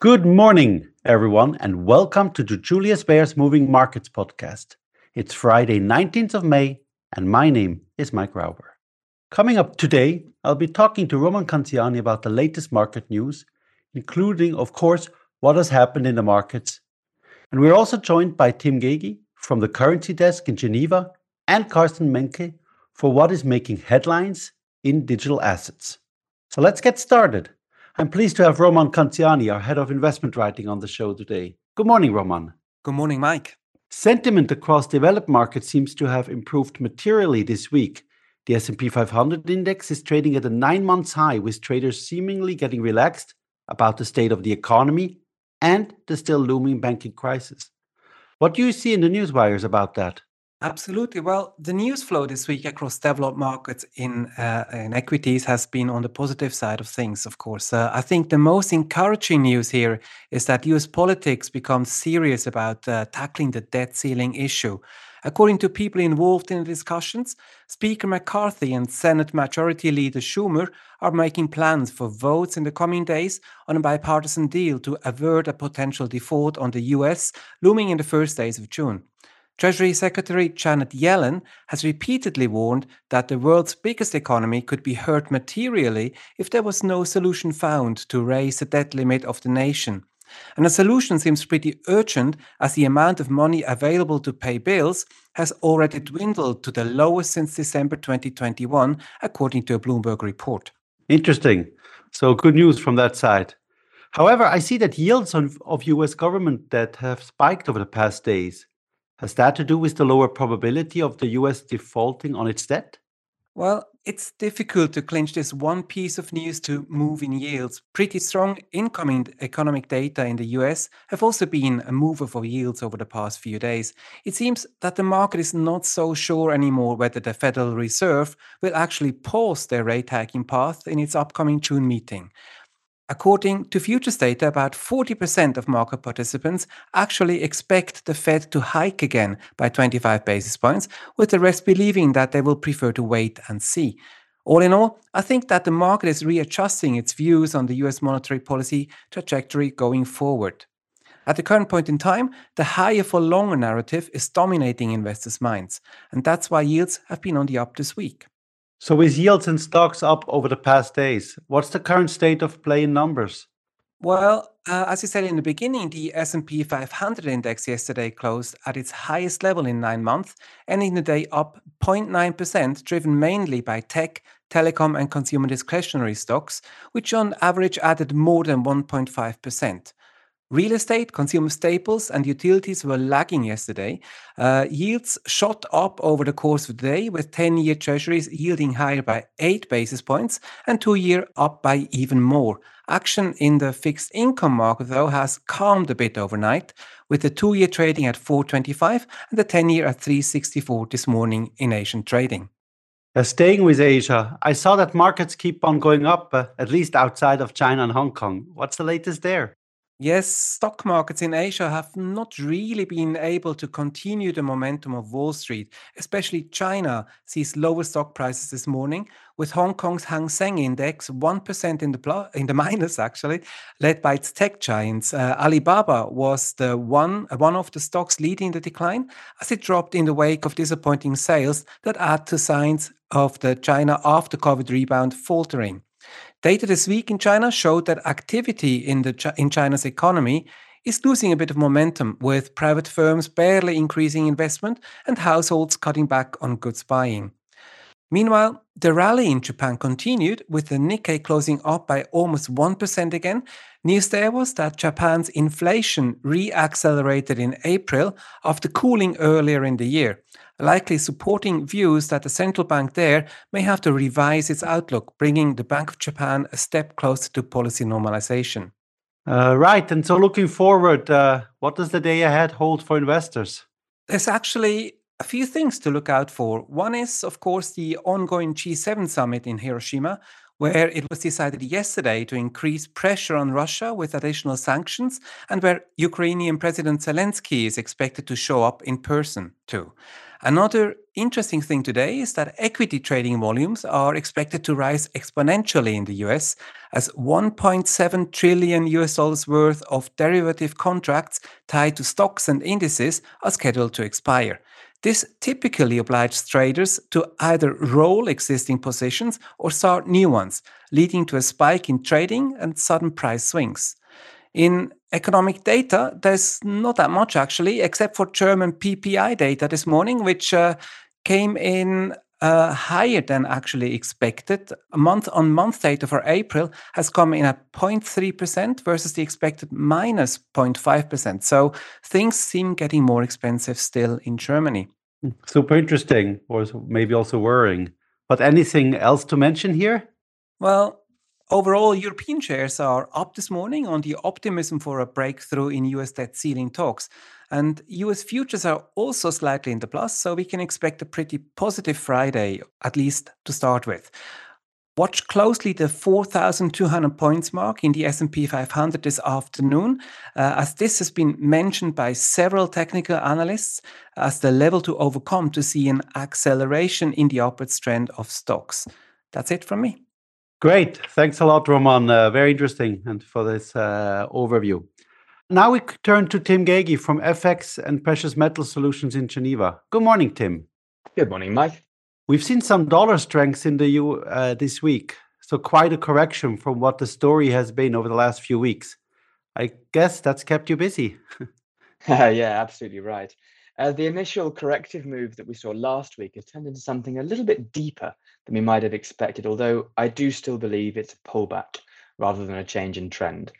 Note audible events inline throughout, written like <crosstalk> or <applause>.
Good morning, everyone, and welcome to the Julius Baer's Moving Markets podcast. It's Friday, 19th of May, and my name is Mike Rauber. Coming up today, I'll be talking to Roman Canziani about the latest market news, including, of course, what has happened in the markets. And we're also joined by Tim Gagie from the Currency Desk in Geneva and Carsten Menke for what is making headlines in digital assets. So let's get started. I'm pleased to have Roman Canziani, our head of investment writing, on the show today. Good morning, Roman. Good morning, Mike. Sentiment across developed markets seems to have improved materially this week. The S&P 500 index is trading at a 9-month high with traders seemingly getting relaxed about the state of the economy and the still looming banking crisis. What do you see in the news wires about that? Absolutely. Well, the news flow this week across developed markets in, uh, in equities has been on the positive side of things, of course. Uh, I think the most encouraging news here is that US politics becomes serious about uh, tackling the debt ceiling issue. According to people involved in the discussions, Speaker McCarthy and Senate Majority Leader Schumer are making plans for votes in the coming days on a bipartisan deal to avert a potential default on the US looming in the first days of June. Treasury Secretary Janet Yellen has repeatedly warned that the world's biggest economy could be hurt materially if there was no solution found to raise the debt limit of the nation. And a solution seems pretty urgent as the amount of money available to pay bills has already dwindled to the lowest since December 2021, according to a Bloomberg report. Interesting. So, good news from that side. However, I see that yields on, of US government debt have spiked over the past days. Has that to do with the lower probability of the US defaulting on its debt? Well, it's difficult to clinch this one piece of news to move in yields. Pretty strong incoming economic data in the US have also been a mover for yields over the past few days. It seems that the market is not so sure anymore whether the Federal Reserve will actually pause their rate hiking path in its upcoming June meeting. According to futures data, about 40% of market participants actually expect the Fed to hike again by 25 basis points, with the rest believing that they will prefer to wait and see. All in all, I think that the market is readjusting its views on the US monetary policy trajectory going forward. At the current point in time, the higher for longer narrative is dominating investors' minds, and that's why yields have been on the up this week. So with yields and stocks up over the past days, what's the current state of play in numbers? Well, uh, as you said in the beginning, the S&P 500 index yesterday closed at its highest level in 9 months, ending the day up 0.9%, driven mainly by tech, telecom and consumer discretionary stocks, which on average added more than 1.5%. Real estate, consumer staples, and utilities were lagging yesterday. Uh, yields shot up over the course of the day, with 10 year treasuries yielding higher by 8 basis points and 2 year up by even more. Action in the fixed income market, though, has calmed a bit overnight, with the 2 year trading at 425 and the 10 year at 364 this morning in Asian trading. Uh, staying with Asia, I saw that markets keep on going up, uh, at least outside of China and Hong Kong. What's the latest there? Yes, stock markets in Asia have not really been able to continue the momentum of Wall Street. Especially China sees lower stock prices this morning, with Hong Kong's Hang Seng Index 1% in the plus, in the <laughs> minus actually, led by its tech giants. Uh, Alibaba was the one uh, one of the stocks leading the decline as it dropped in the wake of disappointing sales that add to signs of the China after COVID rebound faltering. Data this week in China showed that activity in, the, in China's economy is losing a bit of momentum, with private firms barely increasing investment and households cutting back on goods buying. Meanwhile, the rally in Japan continued, with the Nikkei closing up by almost 1% again. News there was that Japan's inflation re-accelerated in April after cooling earlier in the year likely supporting views that the central bank there may have to revise its outlook, bringing the Bank of Japan a step closer to policy normalization. Uh, right. And so, looking forward, uh, what does the day ahead hold for investors? There's actually a few things to look out for. One is, of course, the ongoing G7 summit in Hiroshima, where it was decided yesterday to increase pressure on Russia with additional sanctions, and where Ukrainian President Zelensky is expected to show up in person too. Another interesting thing today is that equity trading volumes are expected to rise exponentially in the US as 1.7 trillion US dollars worth of derivative contracts tied to stocks and indices are scheduled to expire. This typically obliges traders to either roll existing positions or start new ones, leading to a spike in trading and sudden price swings. In economic data, there's not that much actually, except for German PPI data this morning, which uh, came in uh, higher than actually expected. Month on month data for April has come in at 0.3% versus the expected minus 0.5%. So things seem getting more expensive still in Germany. Hmm, super interesting, or maybe also worrying. But anything else to mention here? Well, overall, European shares are up this morning on the optimism for a breakthrough in US debt ceiling talks. And US futures are also slightly in the plus, so we can expect a pretty positive Friday, at least to start with. Watch closely the 4,200 points mark in the S&P 500 this afternoon, uh, as this has been mentioned by several technical analysts as the level to overcome to see an acceleration in the upward trend of stocks. That's it from me. Great. Thanks a lot, Roman. Uh, very interesting and for this uh, overview. Now we turn to Tim Gagie from FX and Precious Metal Solutions in Geneva. Good morning, Tim. Good morning, Mike. We've seen some dollar strength in the U uh, this week, so quite a correction from what the story has been over the last few weeks. I guess that's kept you busy. <laughs> <laughs> yeah, absolutely right. Uh, the initial corrective move that we saw last week has turned into something a little bit deeper than we might have expected, although I do still believe it's a pullback rather than a change in trend.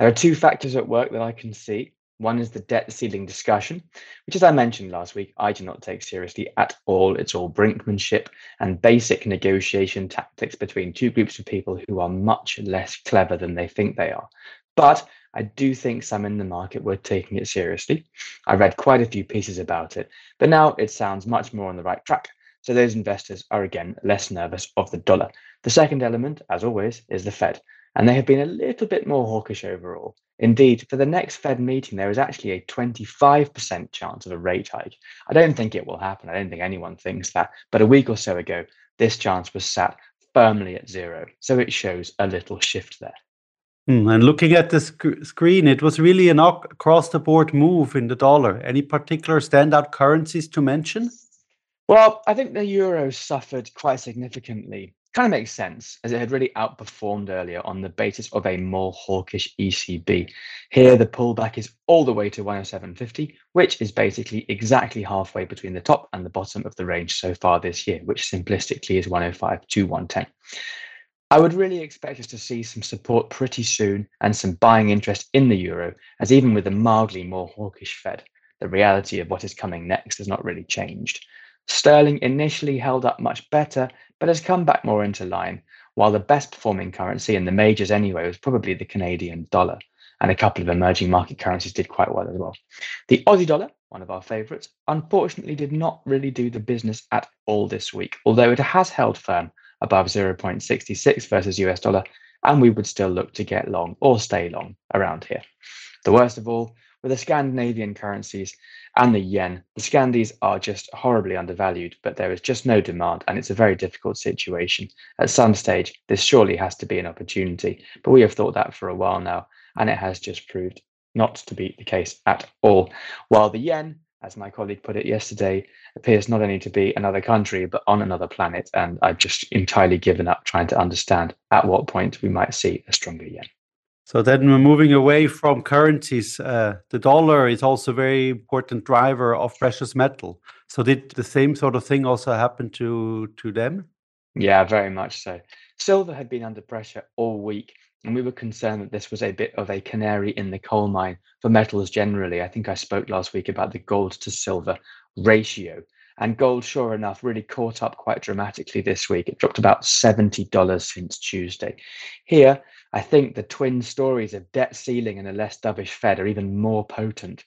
There are two factors at work that I can see. One is the debt ceiling discussion, which, as I mentioned last week, I do not take seriously at all. It's all brinkmanship and basic negotiation tactics between two groups of people who are much less clever than they think they are. But I do think some in the market were taking it seriously. I read quite a few pieces about it, but now it sounds much more on the right track. So those investors are again less nervous of the dollar. The second element, as always, is the Fed and they have been a little bit more hawkish overall. Indeed, for the next Fed meeting, there is actually a 25% chance of a rate hike. I don't think it will happen. I don't think anyone thinks that. But a week or so ago, this chance was sat firmly at zero. So it shows a little shift there. Mm, and looking at the sc- screen, it was really an across the board move in the dollar. Any particular standout currencies to mention? Well, I think the euro suffered quite significantly kind of makes sense as it had really outperformed earlier on the basis of a more hawkish ECB. Here, the pullback is all the way to 107.50, which is basically exactly halfway between the top and the bottom of the range so far this year, which simplistically is 105 to 110. I would really expect us to see some support pretty soon and some buying interest in the euro, as even with a mildly more hawkish Fed, the reality of what is coming next has not really changed. Sterling initially held up much better, but has come back more into line, while the best performing currency in the majors anyway was probably the Canadian dollar, and a couple of emerging market currencies did quite well as well. The Aussie dollar, one of our favourites, unfortunately did not really do the business at all this week, although it has held firm above 0.66 versus US dollar, and we would still look to get long or stay long around here. The worst of all were the Scandinavian currencies and the yen, the Scandies are just horribly undervalued, but there is just no demand, and it's a very difficult situation. At some stage, this surely has to be an opportunity, but we have thought that for a while now, and it has just proved not to be the case at all. While the yen, as my colleague put it yesterday, appears not only to be another country, but on another planet, and I've just entirely given up trying to understand at what point we might see a stronger yen. So then we're moving away from currencies. Uh, the dollar is also a very important driver of precious metal. So did the same sort of thing also happen to to them? Yeah, very much so. Silver had been under pressure all week, and we were concerned that this was a bit of a canary in the coal mine for metals generally. I think I spoke last week about the gold to silver ratio. And gold, sure enough, really caught up quite dramatically this week. It dropped about $70 since Tuesday. Here, I think the twin stories of debt ceiling and a less dovish Fed are even more potent.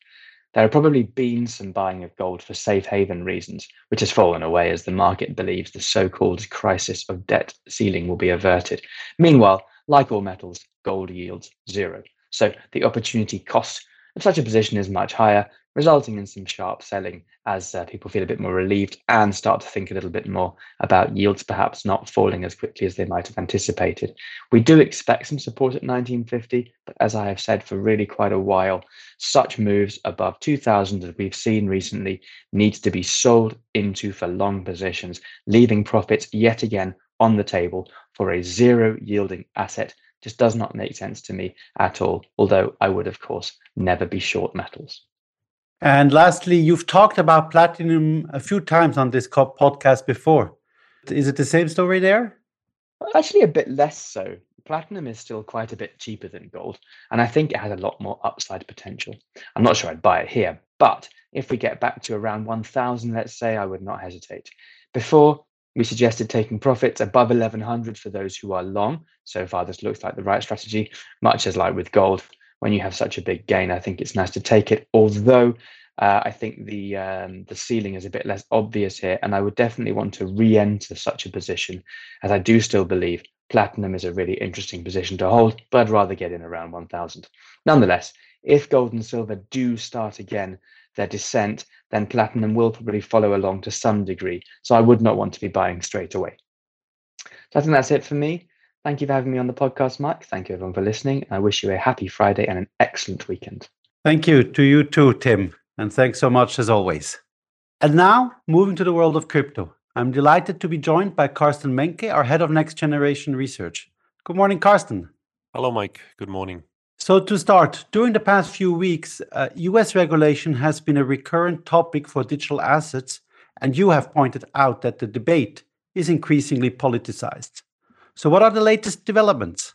There have probably been some buying of gold for safe haven reasons, which has fallen away as the market believes the so called crisis of debt ceiling will be averted. Meanwhile, like all metals, gold yields zero. So the opportunity cost of such a position is much higher, resulting in some sharp selling as uh, people feel a bit more relieved and start to think a little bit more about yields perhaps not falling as quickly as they might have anticipated. We do expect some support at 1950, but as I have said for really quite a while, such moves above 2000 as we've seen recently needs to be sold into for long positions, leaving profits yet again on the table for a zero yielding asset just does not make sense to me at all, although I would, of course, never be short metals. And lastly, you've talked about platinum a few times on this podcast before. Is it the same story there? Actually, a bit less so. Platinum is still quite a bit cheaper than gold, and I think it has a lot more upside potential. I'm not sure I'd buy it here, but if we get back to around 1000, let's say, I would not hesitate. Before, we suggested taking profits above 1100 for those who are long. So far, this looks like the right strategy, much as like with gold. When you have such a big gain, I think it's nice to take it. Although uh, I think the um, the ceiling is a bit less obvious here, and I would definitely want to re-enter such a position, as I do still believe platinum is a really interesting position to hold, but I'd rather get in around 1,000. Nonetheless, if gold and silver do start again their descent, then platinum will probably follow along to some degree. So I would not want to be buying straight away. So I think that's it for me. Thank you for having me on the podcast, Mike. Thank you everyone for listening. I wish you a happy Friday and an excellent weekend. Thank you to you too, Tim. And thanks so much as always. And now, moving to the world of crypto. I'm delighted to be joined by Carsten Menke, our head of next generation research. Good morning, Carsten. Hello, Mike. Good morning. So, to start, during the past few weeks, uh, US regulation has been a recurrent topic for digital assets, and you have pointed out that the debate is increasingly politicized. So, what are the latest developments?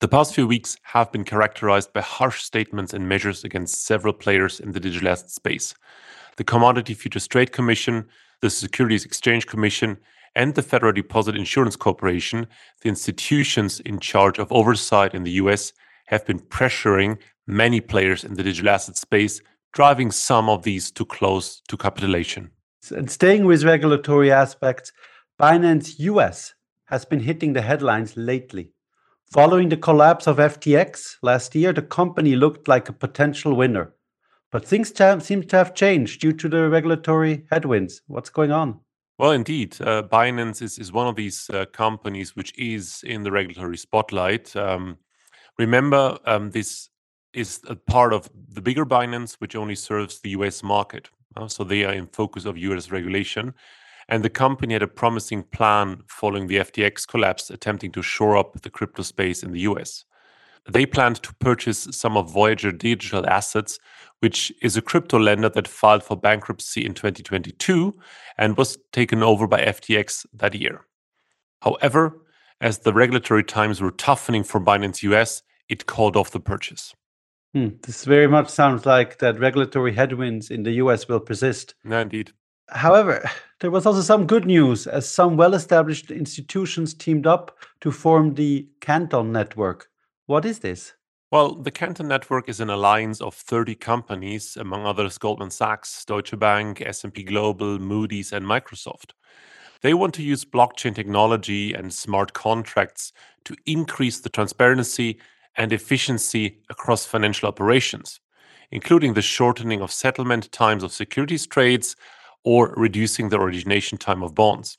The past few weeks have been characterized by harsh statements and measures against several players in the digital asset space. The Commodity Futures Trade Commission, the Securities Exchange Commission, and the Federal Deposit Insurance Corporation, the institutions in charge of oversight in the US, have been pressuring many players in the digital asset space, driving some of these to close to capitulation. And staying with regulatory aspects, Binance US has been hitting the headlines lately. Following the collapse of FTX last year, the company looked like a potential winner. But things seem to have changed due to the regulatory headwinds. What's going on? Well, indeed, uh, Binance is, is one of these uh, companies which is in the regulatory spotlight. Um, Remember, um, this is a part of the bigger Binance, which only serves the US market. Uh, so they are in focus of US regulation. And the company had a promising plan following the FTX collapse, attempting to shore up the crypto space in the US. They planned to purchase some of Voyager Digital Assets, which is a crypto lender that filed for bankruptcy in 2022 and was taken over by FTX that year. However, as the regulatory times were toughening for Binance US, it called off the purchase. Hmm. This very much sounds like that regulatory headwinds in the US will persist. No, indeed. However, there was also some good news as some well established institutions teamed up to form the Canton Network. What is this? Well, the Canton Network is an alliance of 30 companies, among others Goldman Sachs, Deutsche Bank, S&P Global, Moody's, and Microsoft. They want to use blockchain technology and smart contracts to increase the transparency and efficiency across financial operations, including the shortening of settlement times of securities trades or reducing the origination time of bonds.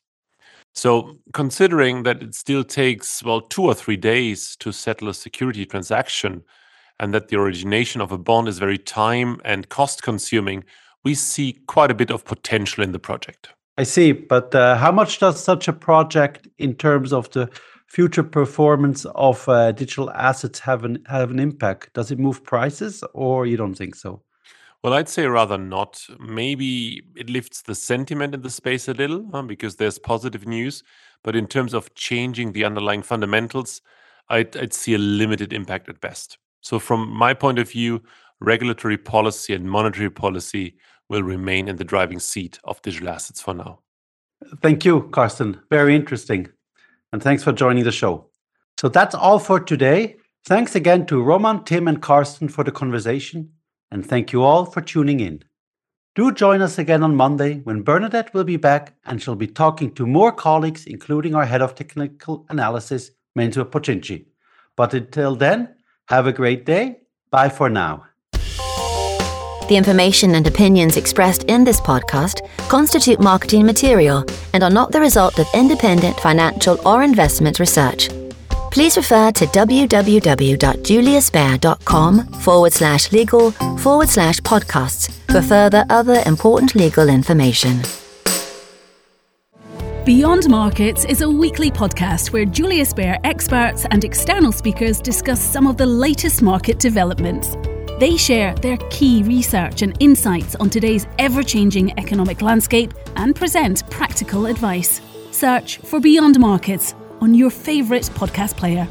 So, considering that it still takes, well, two or three days to settle a security transaction, and that the origination of a bond is very time and cost consuming, we see quite a bit of potential in the project. I see, but uh, how much does such a project, in terms of the future performance of uh, digital assets have an have an impact? Does it move prices, or you don't think so? Well, I'd say rather not. Maybe it lifts the sentiment in the space a little huh, because there's positive news. But in terms of changing the underlying fundamentals, I'd, I'd see a limited impact at best. So, from my point of view, regulatory policy and monetary policy will remain in the driving seat of digital assets for now. Thank you, Carsten. Very interesting and thanks for joining the show. So that's all for today. Thanks again to Roman, Tim, and Carsten for the conversation. And thank you all for tuning in. Do join us again on Monday when Bernadette will be back and she'll be talking to more colleagues, including our head of technical analysis, Mensur Pochinchi. But until then, have a great day. Bye for now. The information and opinions expressed in this podcast constitute marketing material and are not the result of independent financial or investment research. Please refer to www.juliusbaer.com forward slash legal forward slash podcasts for further other important legal information. Beyond Markets is a weekly podcast where Julius Baer experts and external speakers discuss some of the latest market developments. They share their key research and insights on today's ever changing economic landscape and present practical advice. Search for Beyond Markets on your favourite podcast player.